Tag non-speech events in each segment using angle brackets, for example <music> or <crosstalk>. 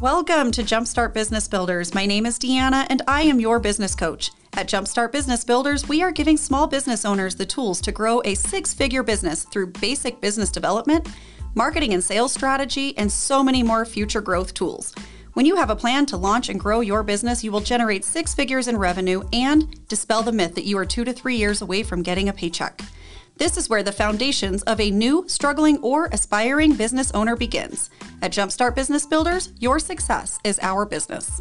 Welcome to Jumpstart Business Builders. My name is Deanna and I am your business coach. At Jumpstart Business Builders, we are giving small business owners the tools to grow a six figure business through basic business development, marketing and sales strategy, and so many more future growth tools. When you have a plan to launch and grow your business, you will generate six figures in revenue and dispel the myth that you are two to three years away from getting a paycheck. This is where the foundations of a new, struggling, or aspiring business owner begins. At Jumpstart Business Builders, your success is our business.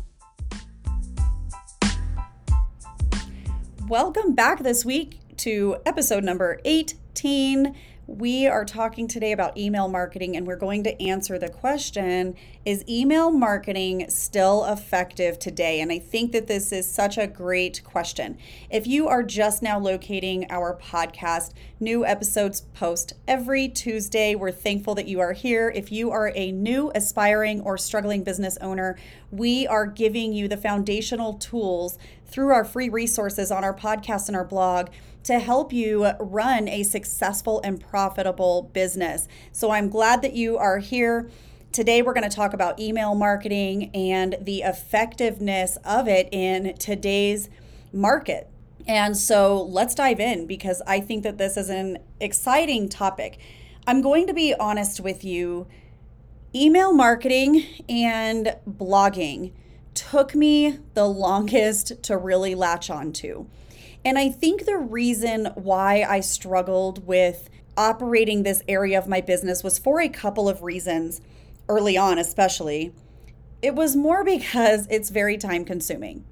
Welcome back this week to episode number 18 we are talking today about email marketing and we're going to answer the question Is email marketing still effective today? And I think that this is such a great question. If you are just now locating our podcast, new episodes post every Tuesday. We're thankful that you are here. If you are a new, aspiring, or struggling business owner, we are giving you the foundational tools through our free resources on our podcast and our blog to help you run a successful and profitable business. So I'm glad that you are here. Today, we're going to talk about email marketing and the effectiveness of it in today's market. And so let's dive in because I think that this is an exciting topic. I'm going to be honest with you. Email marketing and blogging took me the longest to really latch onto. And I think the reason why I struggled with operating this area of my business was for a couple of reasons, early on, especially. It was more <laughs> because it's very time consuming.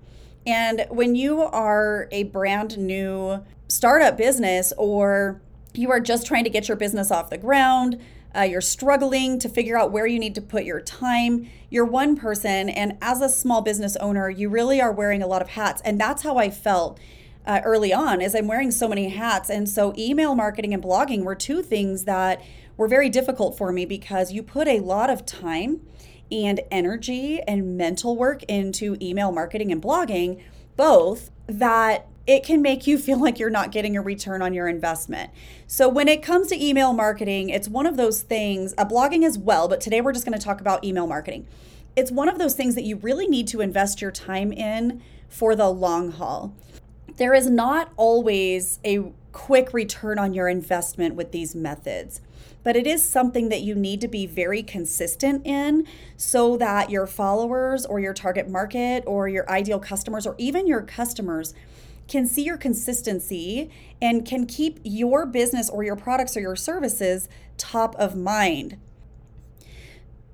And when you are a brand new startup business or you are just trying to get your business off the ground, uh, you're struggling to figure out where you need to put your time. You're one person, and as a small business owner, you really are wearing a lot of hats. And that's how I felt uh, early on is I'm wearing so many hats. And so email marketing and blogging were two things that were very difficult for me because you put a lot of time and energy and mental work into email marketing and blogging, both that it can make you <laughs> feel like you're not getting a return on your investment. So, when it comes to email marketing, it's one of those things, uh, blogging as well, but today we're just going to talk about email marketing. It's one of those things that you really need to invest your time in for the long haul there is not always a quick return on your investment with these methods but it is something that you need to be very consistent in so that your followers or your target market or your ideal customers or even your customers can see your consistency and can keep your business or your products or your services top of mind.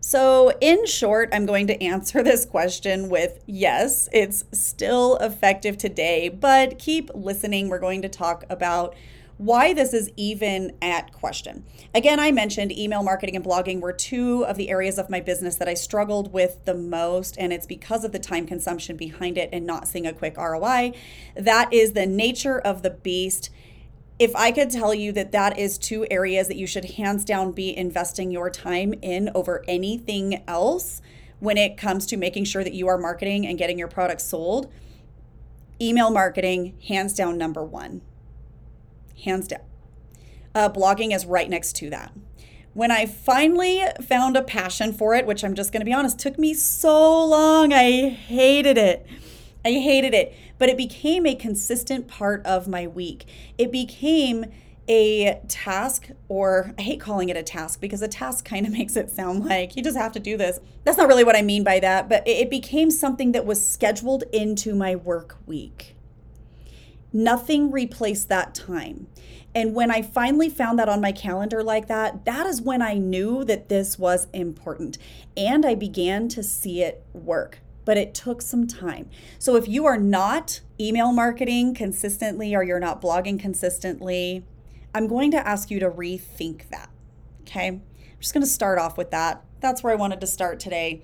So, in short, I'm going to answer <laughs> this question with yes, it's still effective today, but keep listening. We're going to talk about why this is even at question. Again, I mentioned email marketing and blogging were two of the areas of my business that I struggled with the most, and it's because of the time consumption behind it and not seeing a quick ROI. That is the nature of the beast if I could tell you that that is two areas that you should hands down be investing your time in over anything else when it comes to making sure that you are marketing and getting your products sold, email marketing, hands down, number one. Hands down. Uh, blogging is right next to that. When I finally found a passion for it, which I'm just going to be honest, took me so long. I hated it. I hated it but it became a consistent part of my week. It became a task, or I hate calling it a task because a task <laughs> kind of makes it sound like you just have to do this. That's not really what I mean by that, but it became something that was scheduled into my work week. Nothing replaced that time. And when I finally found that on my calendar like that, that is when I knew that this was important. And I began to see it work but it took some time. So if you are not email marketing consistently or you're not blogging consistently, I'm going to ask you to rethink that. Okay. I'm just going to start off with that. That's where I wanted to start today.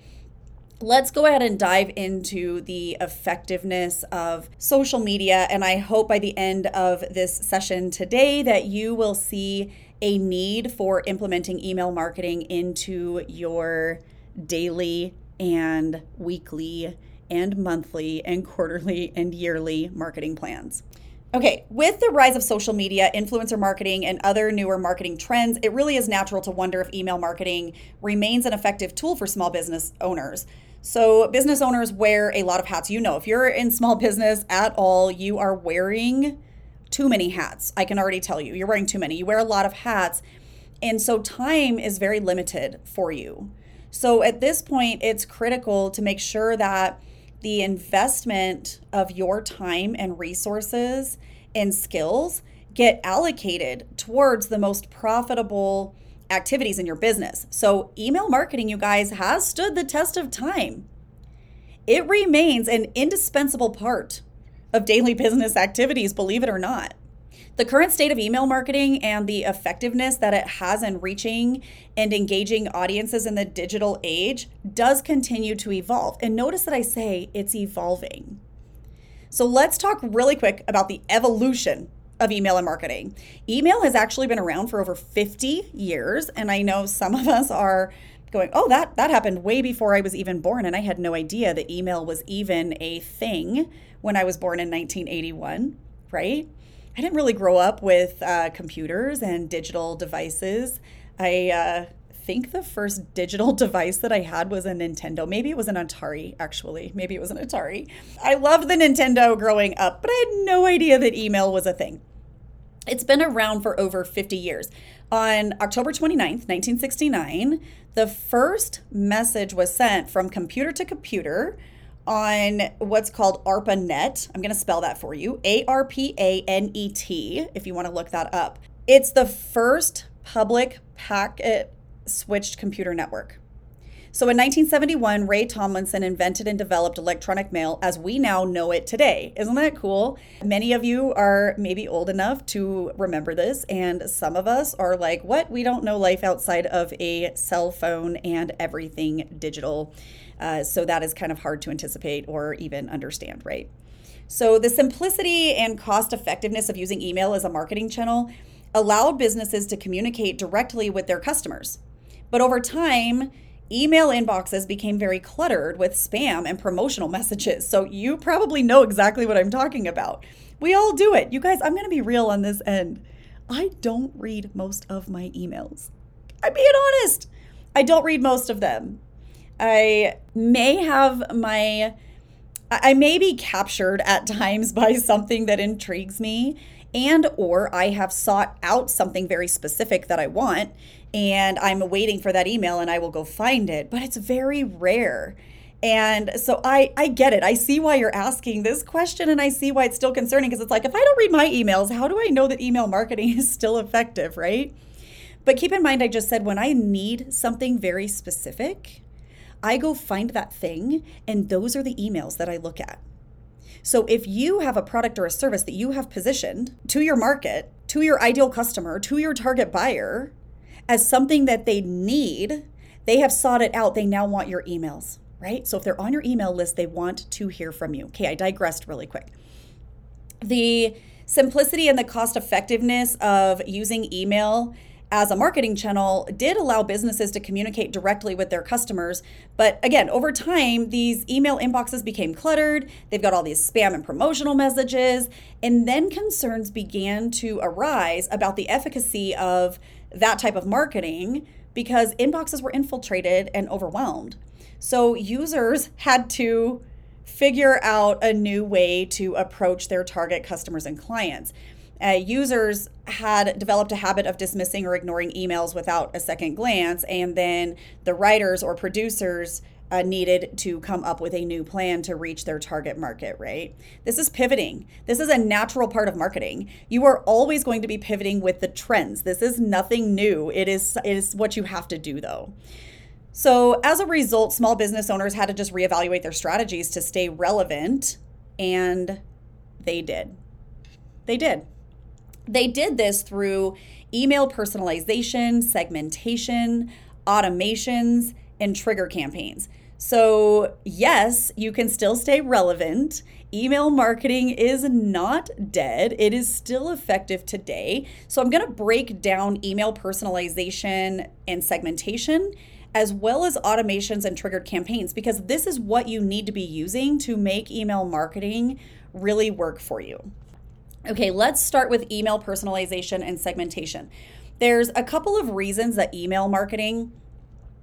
Let's go ahead and dive into the effectiveness of social media. And I hope by the end of this session today that you will see a need for implementing email marketing into your daily and weekly and monthly and quarterly and yearly marketing plans. Okay, with the rise of social media, influencer marketing, and other newer marketing trends, it really is natural to wonder if email marketing remains an effective tool for small business owners. So, business owners wear a lot of hats. You know, if you're in small business at all, you are wearing too many hats. I can already tell you, you're wearing too many. You wear a lot of hats. And so, time is very limited for you. So, at this point, it's critical to make sure that the investment of your time and resources and skills get allocated towards the most profitable activities in your business. So, email marketing, you guys, has stood the test of time. It remains an indispensable part of daily business activities, believe it or not. The current state of email marketing and the effectiveness that it has in reaching and engaging audiences in the digital age does continue to evolve. And notice that I say it's evolving. So let's talk really quick about the evolution of email and marketing. Email has actually been around for over 50 years, and I know some of us are going, "Oh, that that happened way before I was even born and I had no idea that email was even a thing when I was born in 1981." Right? I didn't really grow up with uh, computers and digital devices. I uh, think the first digital <laughs> device that I had was a Nintendo. Maybe it was an Atari, actually. Maybe it was an Atari. I loved the Nintendo growing up, but I had no idea that email was a thing. It's been around for over 50 years. On October 29th, 1969, the first message was sent from computer to computer on what's called ARPANET. I'm going to spell that for you A R P A N E T, if you want to look that up. It's the first public packet switched computer network. So in 1971, Ray Tomlinson invented and developed electronic mail as we now know it today. Isn't that cool? Many of you are maybe old enough to remember this, and some of us are like, what? We don't know life outside of a cell phone and everything digital. Uh, so that is kind of hard to anticipate or even understand, right? So the simplicity and cost effectiveness of using email as a marketing channel allowed businesses to communicate directly with their customers. But over time, email inboxes became very cluttered with spam and promotional <laughs> messages. So you probably know exactly what I'm talking about. We all do it. You guys, I'm going to be real on this end. I don't read most of my emails. I'm being honest. I don't read most of them. I may have my I may be captured at times <laughs> by something that intrigues me and or I have sought out something very specific that I want and I'm waiting for that email and I will go find it, but it's very rare. And so I I get it. I see why you're asking this question and I see why it's still concerning because it's like if I don't read my emails, how do I know that email marketing <laughs> is still effective, right? But keep in mind I just said when I need something very specific, I go find that thing, and those are the emails that I look at. So if you have a product or a service that you have positioned to your market, to your ideal customer, to your target buyer as something that they need, they have sought it out. They now want your emails, right? So if they're on your email list, they want to hear from you. Okay, I digressed really quick. The simplicity and the cost effectiveness of using email as a marketing channel did allow businesses to communicate directly with their customers. But again, over time, these email inboxes became cluttered. They've got all these spam and promotional messages. And then concerns began to arise about the efficacy of that type of marketing because inboxes were infiltrated and overwhelmed. So users had to figure out a new way to approach their target customers and clients uh, users had developed a habit of dismissing or ignoring emails without a second glance, and then the writers or producers uh, needed to come up with a new plan to reach their target market, right? This is pivoting. This is a natural part of marketing. You are always going to be pivoting with the trends. This is nothing new. It is, it is what you have to do, though. So, as a result, small business owners had to just reevaluate their strategies to stay relevant, and they did. They did. They did this through email personalization, segmentation, automations, and trigger campaigns. So, yes, you can still stay relevant. Email marketing is not dead, it is still effective today. So, I'm going to break down email personalization and segmentation as well as automations and triggered campaigns because this is what you need to be using to make email marketing really work for you. Okay, let's start with email personalization and segmentation. There's a couple of reasons that email marketing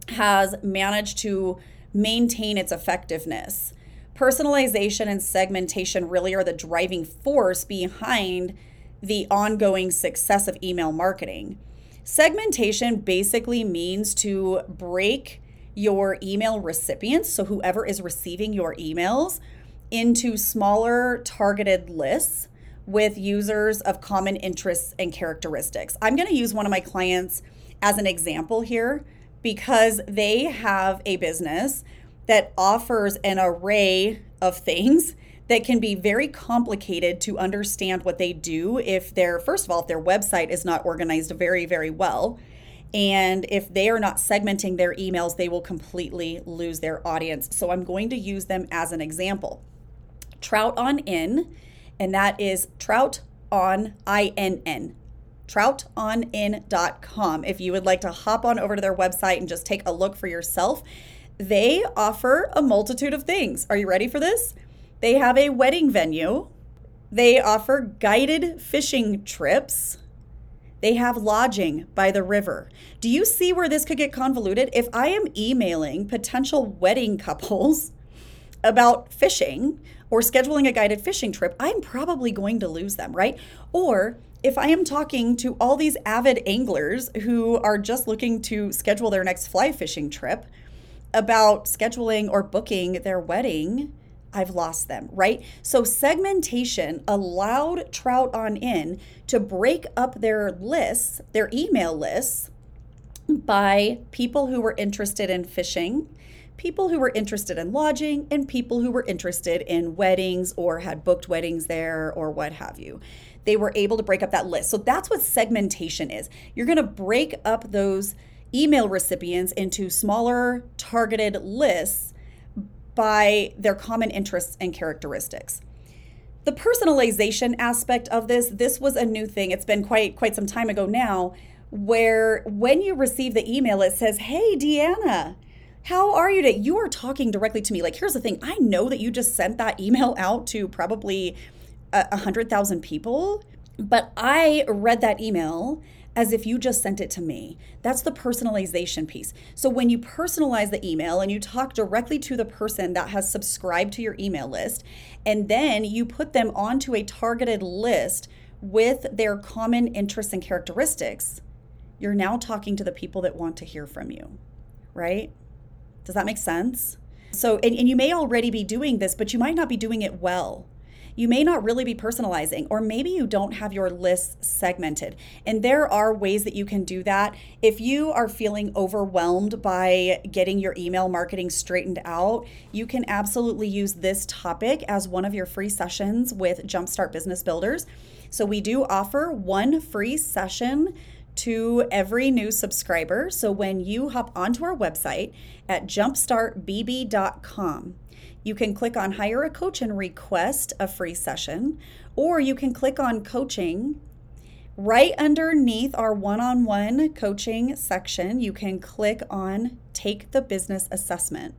has managed to maintain its effectiveness. Personalization and segmentation really are the driving force behind the ongoing success of email marketing. Segmentation basically means to break your email recipients, so whoever is receiving your emails, into smaller targeted lists with users of common interests and characteristics. I'm going to use one of my clients as an example here because they have a business that offers an array of things that can be very complicated to understand what they do if their first of all if their website is not organized very very well and if they are not segmenting their emails, they will completely lose their audience. So I'm going to use them as an example. Trout on in, and that is trout on INN. Troutonin.com. If you would like to hop on over to their website and just take a look for yourself, they offer a multitude of things. Are you ready for this? They have a wedding venue. They offer guided fishing trips. They have lodging by the river. Do you see where this could get convoluted? If I am emailing potential wedding couples <laughs> about fishing or scheduling a guided fishing trip, I'm probably going to lose them, right? Or if I am talking to all these avid anglers who are just looking to schedule their next fly fishing trip about scheduling or booking their wedding, I've lost them, right? So segmentation allowed Trout on In to break up their lists, their email lists, by people who were interested in fishing, people who were interested in lodging, and people who were interested in weddings or had booked weddings there or what have you. They were able to break up that list. So that's what segmentation is. You're going to break up those email recipients into smaller targeted lists by their common interests and characteristics. The personalization aspect of this, this was a new thing. It's been quite quite some time ago now where when you receive the email it says, "Hey Deanna, how are you today?" You are talking directly to me. Like here's the thing, I know that you just sent that email <laughs> out to probably uh, a 100,000 people, but I read that email as if you just sent it to me. That's the personalization piece. So when you personalize the email and you talk directly to the person that has subscribed to your email list, and then you put them onto a targeted list with their common interests and characteristics, you're now talking to the people that want to hear from you, right? Does that make sense? So, and, and you may already be doing this, but you might not be doing it well you may not really be personalizing, or maybe you don't have your lists segmented. And there are ways that you can do that. If you are feeling overwhelmed by getting your email marketing straightened out, you can absolutely use this topic as one of your free sessions with Jumpstart Business Builders. So we do offer one free session to every new subscriber. So when you hop onto our website at jumpstartbb.com, you can click on hire a coach and request a free session, or you can click on coaching. Right underneath our one on one coaching section, you can click on take the business assessment.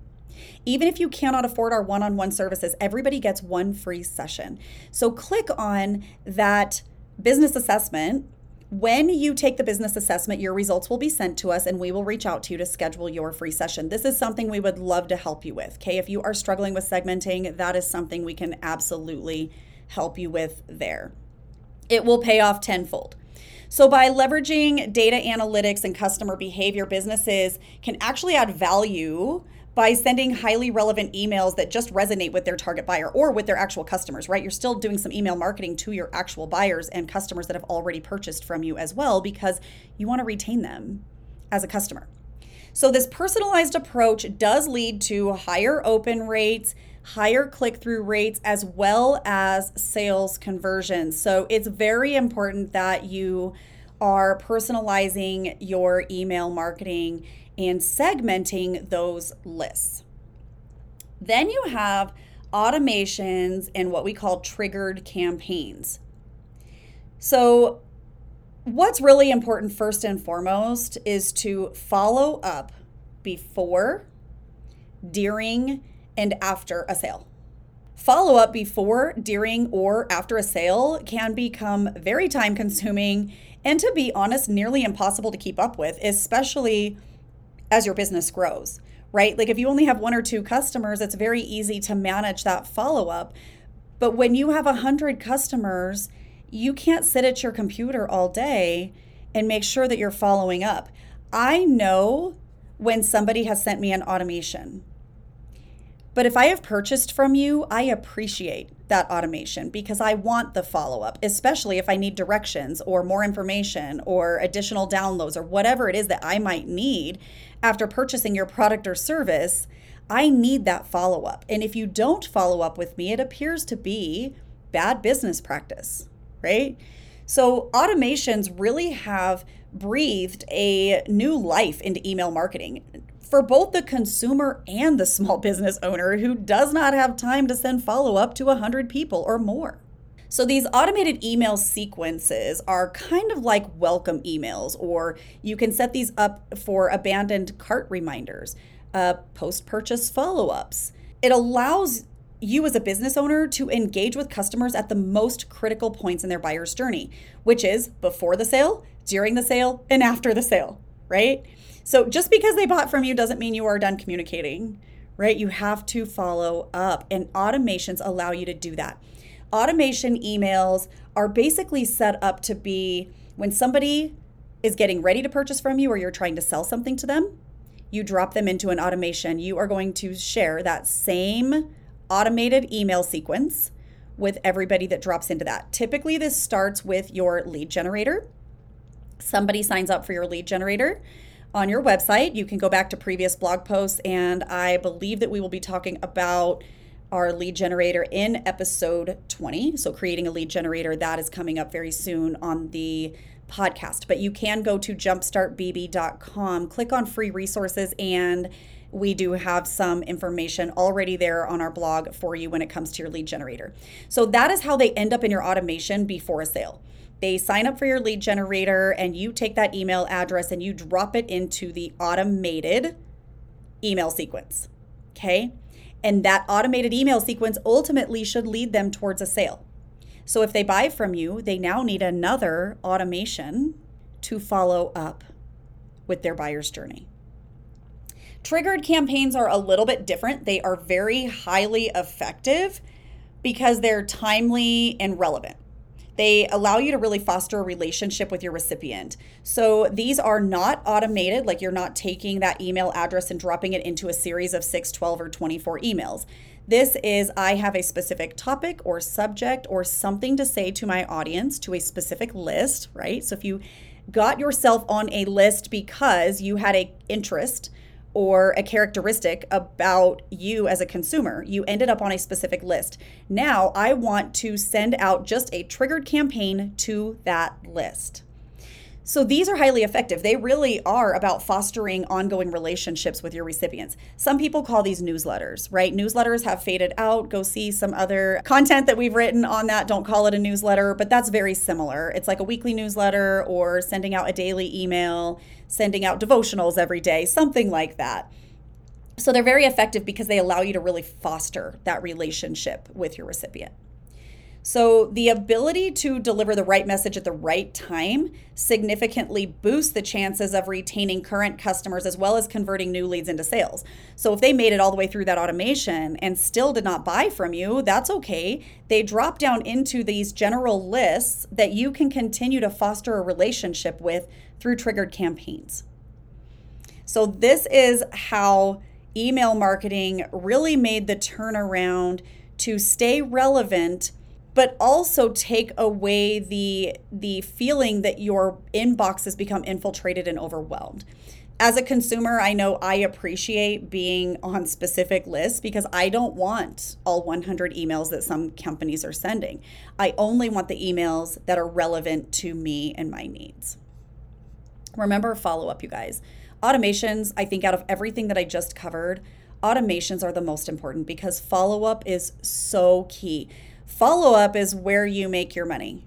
Even if you cannot afford our one on one services, everybody gets one free session. So click on that business assessment when you take the business assessment, your results will be sent to us and we will reach out to you to schedule your free session. This is something we would love to help you with. Okay. If you are struggling with segmenting, that is something we can absolutely help you with there. It will pay off tenfold. So, by leveraging data analytics and customer behavior, businesses can actually add value by sending highly relevant emails that just resonate with their target buyer or with their actual customers, right? You're still doing some email marketing to your actual buyers and customers that have already purchased from you as well because you want to retain them as a customer. So, this personalized approach does lead to higher open rates, higher click through rates, as well as sales conversions. So, it's very important that you are personalizing your email marketing and segmenting those lists. Then you have automations and what we call triggered campaigns. So, what's really important first and foremost is to follow up before, during, and after a sale. Follow up before, during, or after a sale can become very time consuming and, to be honest, nearly impossible to keep up with, especially as your business grows, right? Like if you only have one or two customers, it's very easy to manage that follow up. But when you have a hundred customers, you can't sit at your computer all day and make sure that you're following up. I know when somebody has sent me an automation. But if I have purchased from you, I appreciate that automation because I want the follow up, especially if I need directions or more information or additional downloads or whatever it is that I might need after purchasing your product or service. I need that follow up. And if you don't follow up with me, it appears to be bad business practice, right? So, automations really have breathed a new life into email marketing for both the consumer and the small <laughs> business owner who does not have time to send follow up to 100 people or more. So, these automated email sequences are kind of like welcome emails, or you can set these up for abandoned cart reminders, uh, post purchase follow ups. It allows you as a business owner to engage with customers at the most critical points in their buyer's journey, which is before the sale, during the sale, and after the sale, right? So just because they bought from you doesn't mean you are done communicating, right? You have to follow up, and automations allow you to do that. Automation emails are basically set up to be when somebody is getting ready to purchase from you or you're trying to sell something to them, you drop them into an automation. You are going to share that same automated email sequence with everybody that drops into that. Typically, this starts with your lead generator. Somebody signs up for your lead generator on your website. You can go back to previous blog posts, and I believe that we will be talking about our lead generator in episode 20. So, creating a lead generator that is coming up very soon on the podcast. But you can go to jumpstartbb.com, click on free resources, and we do have some information already there on our blog for you when it comes to your lead generator. So, that is how they end up in your automation before a sale. They sign up for your lead generator, and you take that email address and you drop it into the automated email sequence. Okay. And that automated email sequence ultimately should lead them towards a sale. So if they buy from you, they now need another automation to follow up with their buyer's journey. Triggered campaigns are a little bit different. They are very highly effective because they're timely and relevant. They allow you to really foster a relationship with your recipient. So these are not automated, like you're not taking that email address and dropping it into a series of 6, 12, or 24 emails. This is I have a specific topic or subject or something to say to my audience to a specific list, right? So if you got yourself on a list because you had a interest or a characteristic about you as a consumer. You ended up on a specific list. Now I want to send out just a triggered campaign to that list. So these are highly effective. They really are about fostering ongoing relationships with your recipients. Some people call these newsletters, right? Newsletters have faded out. Go see some other content that we've written on that. Don't call it a newsletter, but that's very similar. It's like a weekly newsletter or sending out a daily email, sending out devotionals every day, something like that. So they're very effective because they allow you to really foster that relationship with your recipient. So, the ability to deliver the right message at the right time significantly boosts the chances of retaining current customers as well as converting new leads into sales. So, if they made it all the way through that automation and still did not buy from you, that's okay. They drop down into these general lists that you can continue to foster a relationship with through triggered campaigns. So, this is how email marketing really made the turnaround to stay relevant but also take away the the feeling that your inbox has become infiltrated and overwhelmed as a consumer, I know I appreciate being on specific lists because I don't want all 100 emails that some companies are sending. I only want the emails that are relevant to me and my needs. Remember follow up, you guys. Automations, I think, out of everything that I just covered, automations are the most important because follow up is so key. Follow up is where you make your money.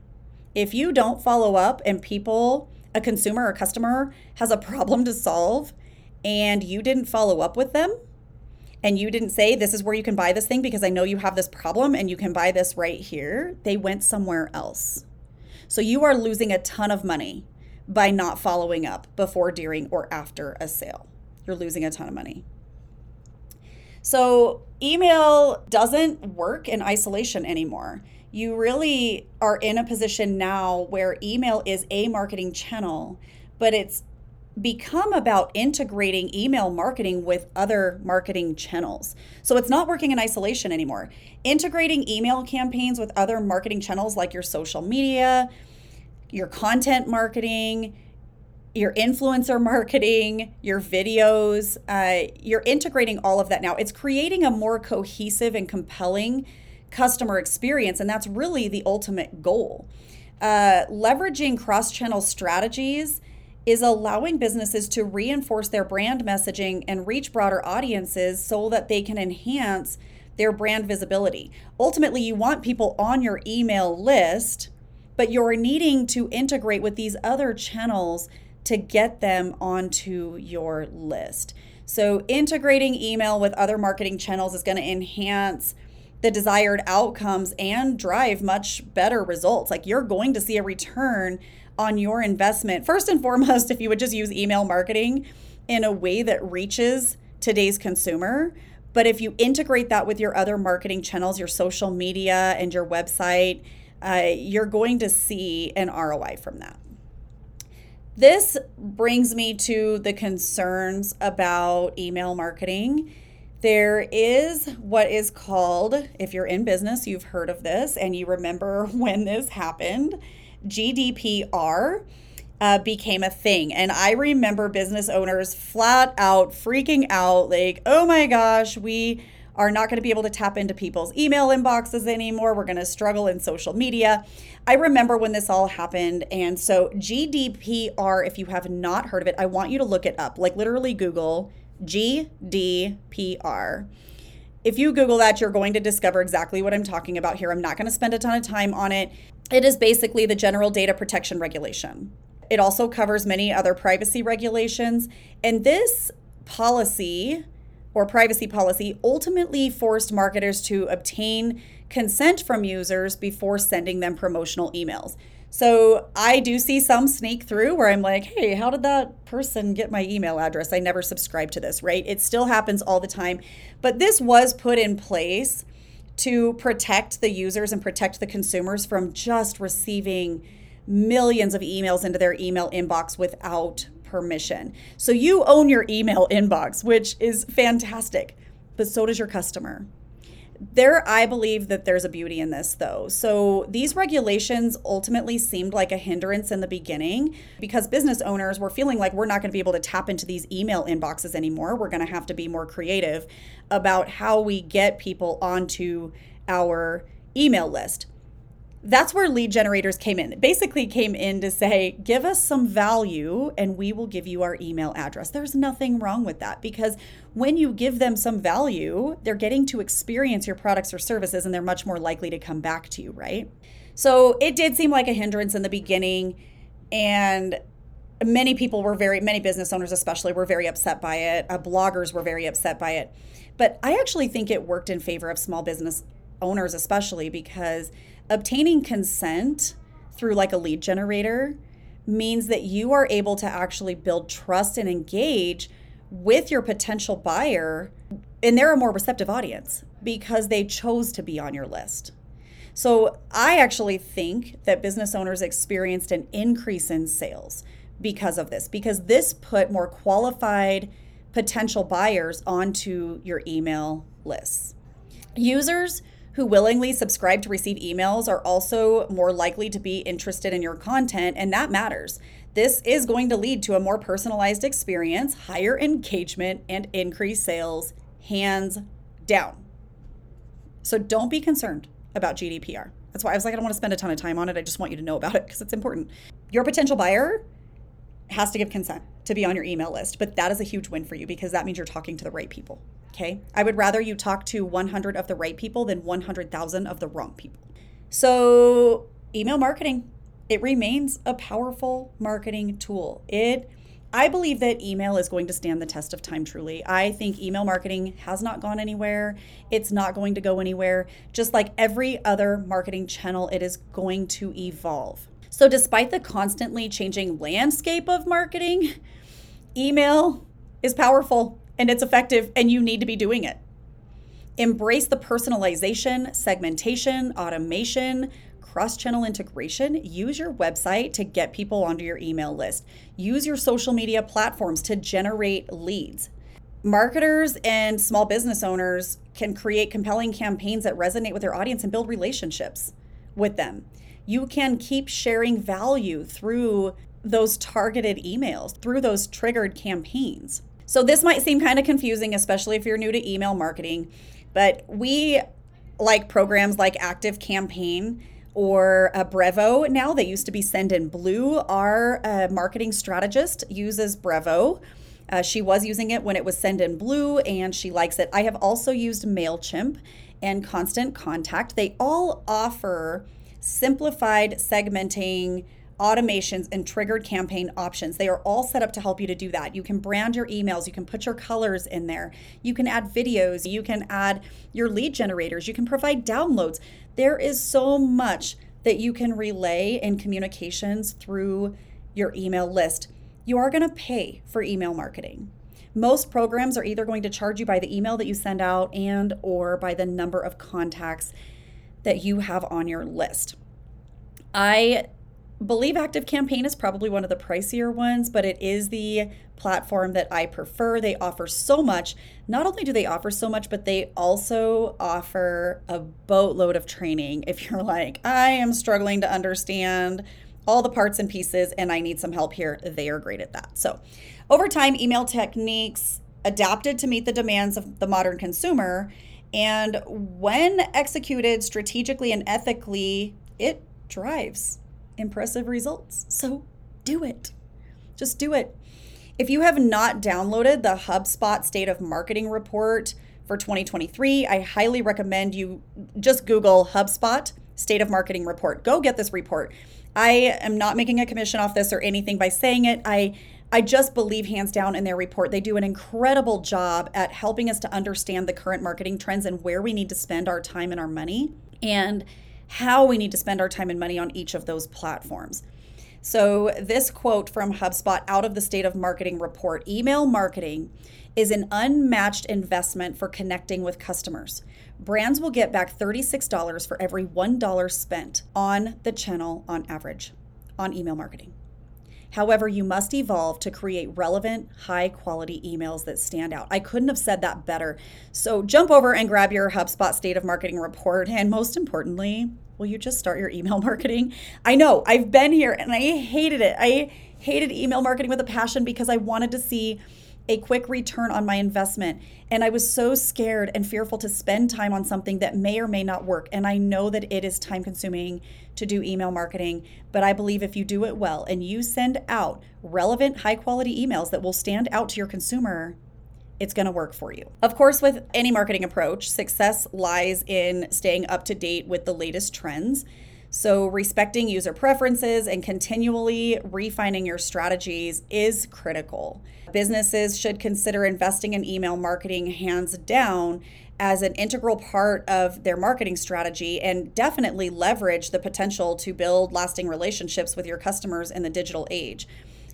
If you don't follow up and people, a consumer or customer has a problem to solve and you didn't follow up with them, and you didn't say, This is where you can buy this thing because I know you have this problem and you can buy this right here, they went somewhere else. So you are losing a ton of money by not following up before, during, or after a sale. You're losing a ton of money. So, email doesn't work in isolation anymore. You really are in a position now where email is a marketing channel, but it's become about integrating email marketing with other marketing channels. So it's not working in isolation anymore. Integrating email campaigns with other marketing channels like your social media, your content marketing, your influencer marketing, your videos, uh, you're integrating all of that now. It's creating a more cohesive and compelling customer experience, and that's really the ultimate goal. Uh, leveraging cross channel strategies is allowing businesses to reinforce their brand messaging and reach broader audiences so that they can enhance their brand visibility. Ultimately, you want people on your email list, but you're needing to integrate with these other channels to get them onto your list. So, integrating email with other marketing channels is going to enhance the desired outcomes and drive much better results. Like, you're going to see a return on your investment. First and foremost, <laughs> if you would just use email marketing in a way that reaches today's consumer. But if you integrate that with your other marketing channels, your social media and your website, uh, you're going to see an ROI from that. This brings me to the concerns about email marketing. There is what is called, if you're in business, you've heard of this and you remember <laughs> when this happened GDPR uh, became a thing. And I remember business owners flat out freaking out like, oh my gosh, we are not going to be able to tap into people's email inboxes anymore. We're going to struggle in social media. I remember when this all happened. And so, GDPR, if you have not heard of it, I want you to look it up. Like, literally, Google GDPR. If you Google that, you're going to discover exactly what I'm talking about here. I'm not going to spend a ton of time on it. It is basically the General Data Protection Regulation. It also covers many other privacy regulations. And this policy or privacy policy ultimately forced marketers to obtain consent from users before sending them promotional emails. So I do see some sneak through where I'm like, hey, how did that person get my email address? I never subscribed to this, right? It still happens all the time. But this was put in place to protect the users and protect the consumers from just receiving millions of emails into their email inbox without permission. So you own your email inbox, which is fantastic, but so does your customer. There i believe that there's a beauty in this though. So these regulations ultimately seemed like a hindrance in the beginning because business owners were feeling like we're not going to be able to tap into these email inboxes anymore. We're going to have to be more creative about how we get people onto our email list that's where lead generators came in. basically came in to say, give us some value and we will give you our email address. There's nothing wrong with that because when you give them some value, they're getting to experience your products or services and they're much more likely to come back to you, right? So it did seem like a hindrance in the beginning. And many people were very, many business owners especially, were very upset by it. Uh, bloggers were very upset by it. But I actually think it worked in favor of small business owners, especially because obtaining consent through like a lead generator means that you are able to actually build trust and engage with your potential buyer and they're a more receptive audience because they chose to be on your list. So I actually think that business owners experienced an increase in sales because of this because this put more qualified potential buyers onto your email lists. Users who willingly subscribe to receive emails are also more likely to be interested in your content, and that matters. This is going to lead to a more personalized experience, higher engagement, and increased sales, hands down. So don't be concerned about GDPR. That's why I was like, I don't want to spend a ton of time on it. I just want you to know about it because it's important. Your potential buyer has to give consent to be on your email list, but that is a huge win for you because that means you're talking to the right people. Okay. I would rather you talk to 100 of the right people than 100,000 of the wrong people. So, email marketing, it remains a powerful marketing tool. It I believe that email is going to stand the test of time truly. I think email marketing has not gone anywhere. It's not going to go anywhere. Just like every other marketing channel, it is going to evolve. So, despite the constantly changing landscape of marketing, email is powerful and it's effective, and you need to be doing it. Embrace the personalization, segmentation, automation, cross channel integration. Use your website to get people onto your email list. Use your social media platforms to generate leads. Marketers and small business owners can create compelling campaigns that resonate with their audience and build relationships with them. You can keep sharing value through those targeted emails, through those triggered campaigns. So, this might seem kind of confusing, especially if you're new to email marketing, but we like programs like Active Campaign or uh, Brevo now. They used to be Sendinblue. Our uh, marketing strategist uses Brevo. Uh, she was using it when it was Sendinblue and she likes it. I have also used MailChimp and Constant Contact. They all offer simplified segmenting automations, and triggered campaign options. They are all set up to help you to do that. You can brand your emails, you can put your colors in there, you can add videos, you can add your lead generators, you can provide downloads. There is so much that you can relay in communications through your email list. You are going to pay for email marketing. Most programs are either going to charge you by the email that you send out and or by the number of contacts that you have on your list. I believe Active Campaign is probably one of the pricier ones, but it is the platform that I prefer. They offer so much. Not only do they offer so much, but they also offer a boatload of training. If <laughs> you're like, I am struggling to understand all the parts and pieces and I need some help here, they are great at that. So, over time, email techniques adapted to meet the demands of the modern consumer. And when executed strategically and ethically, it drives impressive results. So do it. Just do it. If you have not downloaded the HubSpot State of Marketing Report for 2023, I highly recommend you just Google HubSpot State of Marketing Report. Go get this report. I am not making a commission off this or anything by saying it. I I just believe hands down in their report. They do an incredible job at helping us to understand the current marketing trends and where we need to spend our time and our money. And how we need to spend our time and money on each of those platforms. So, this quote from HubSpot out of the State of Marketing report email marketing is an unmatched investment for connecting with customers. Brands will get back $36 for every $1 spent on the channel on average on email marketing. However, you must evolve to create relevant, high quality emails that stand out. I couldn't have said that better. So jump over and grab your HubSpot State of Marketing report. And most importantly, will you just start your email <laughs> marketing? I know I've been here and I hated it. I hated email marketing with a passion because I wanted to see a quick return on my investment. And I was so scared and fearful to spend time on something that may or may not work. And I know that it is time consuming to do email marketing, but I believe if you do it well and you send out relevant, high quality emails that will stand out to your consumer, it's going to work for you. Of course, with any marketing approach, success lies in staying up to date with the latest trends. So, respecting user preferences and continually refining your strategies is critical. Businesses should consider investing in email marketing hands down as an integral part of their marketing strategy and definitely leverage the potential to build lasting relationships with your customers in the digital age.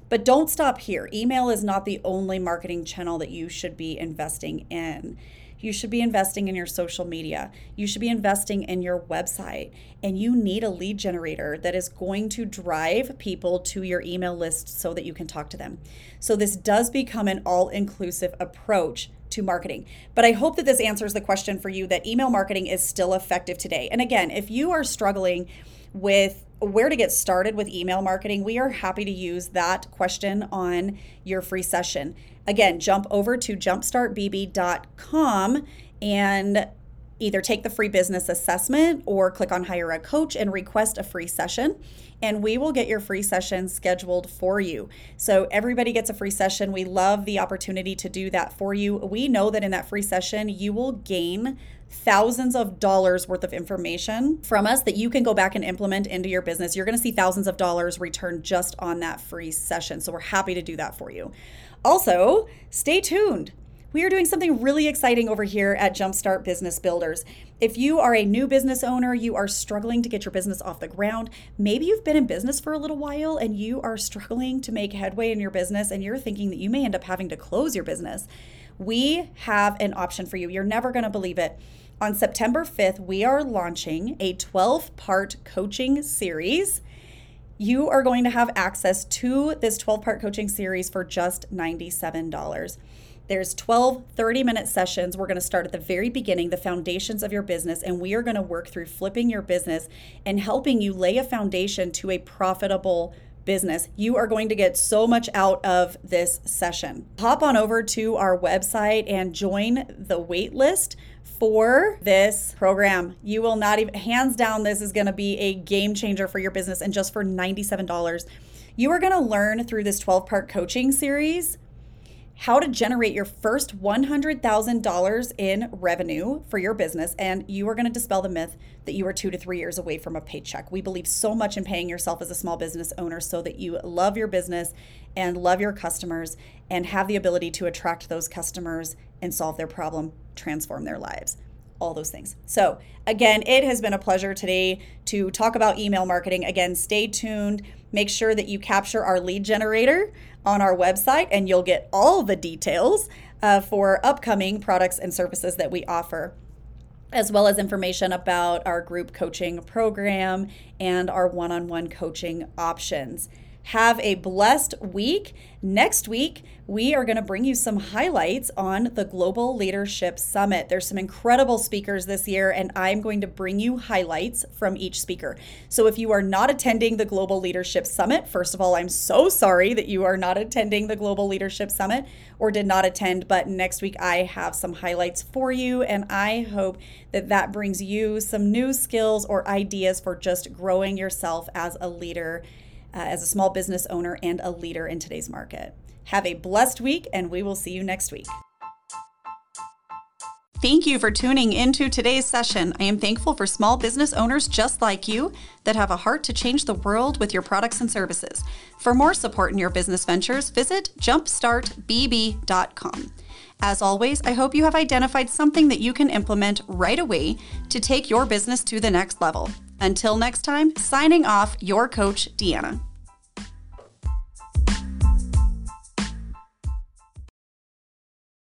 But don't stop here. Email is not the only marketing channel that you should be investing in. You should be investing in your social media. You should be investing in your website. And you need a lead generator that is going to drive people to your email list so that you can talk to them. So, this does become an all inclusive approach to marketing. But I hope that this answers the question for you that email marketing is still effective today. And again, if you are struggling with where to get started with email marketing, we are happy to use that question on your free session. Again, jump over to jumpstartbb.com and either take the free business assessment or click on hire a coach and request a free session and we will get your free session scheduled for you. So everybody gets a free session. We love the opportunity to do that for you. We know that in that free session you will gain thousands of dollars worth of information from us that you can go back and implement into your business. You're going to see thousands of dollars return just on that free session. So we're happy to do that for you. Also, stay tuned we are doing something really exciting over here at Jumpstart Business Builders. If you are a new business owner, you are struggling to get your business off the ground, maybe you've been in business for a little while and you are struggling to make headway in your business and you're thinking that you may end up having to close your business, we have an option for you. You're never going to believe it. On September 5th, we are launching a 12 part coaching series you are going to have access to this 12 part coaching series for just $97. There's 12 30 minute sessions. We're going to start at the very beginning, the foundations of your business, and we are going to work through flipping your business and helping you lay a foundation to a profitable business. You are going to get so much out of this session. Hop on over to our website and join the wait list for this program. You will not even, hands down, this is going to be a game changer for your business. And just for $97, you are going to learn through this 12 part coaching series how to generate your first $100,000 in revenue for your business. And you are going to dispel the myth that you are two to three years away from a paycheck. We believe so much in paying yourself as a small business owner so that you love your business and love your customers and have the ability to attract those customers and solve their problem, transform their lives all those things. So, again, it has been a pleasure today to talk about email marketing. Again, stay tuned. Make sure that you capture our lead generator on our website, and you'll get all the details uh, for upcoming products and services that we offer as well as information about our group coaching program and our one on one coaching options. Have a blessed week. Next week, we are going to bring you some highlights on the Global Leadership Summit. There's some incredible speakers this year, and I'm going to bring you highlights from each speaker. So if you are not attending the Global Leadership Summit, first of all, I'm so sorry that you are not attending the Global Leadership Summit or did not attend, but next week I have some highlights for you, and I hope that that brings you some new skills or ideas for just growing yourself as a leader uh, as a small business owner and a leader in today's market. Have a blessed week, and we will see you next week. Thank you for tuning into today's session. I am thankful for small business owners just like you that have a heart to change the world with your products and services. For more support in your business ventures, visit jumpstartbb.com. As always, I hope you have identified something that you can implement right away to take your business to the next level. Until next time, signing off, your coach, Deanna.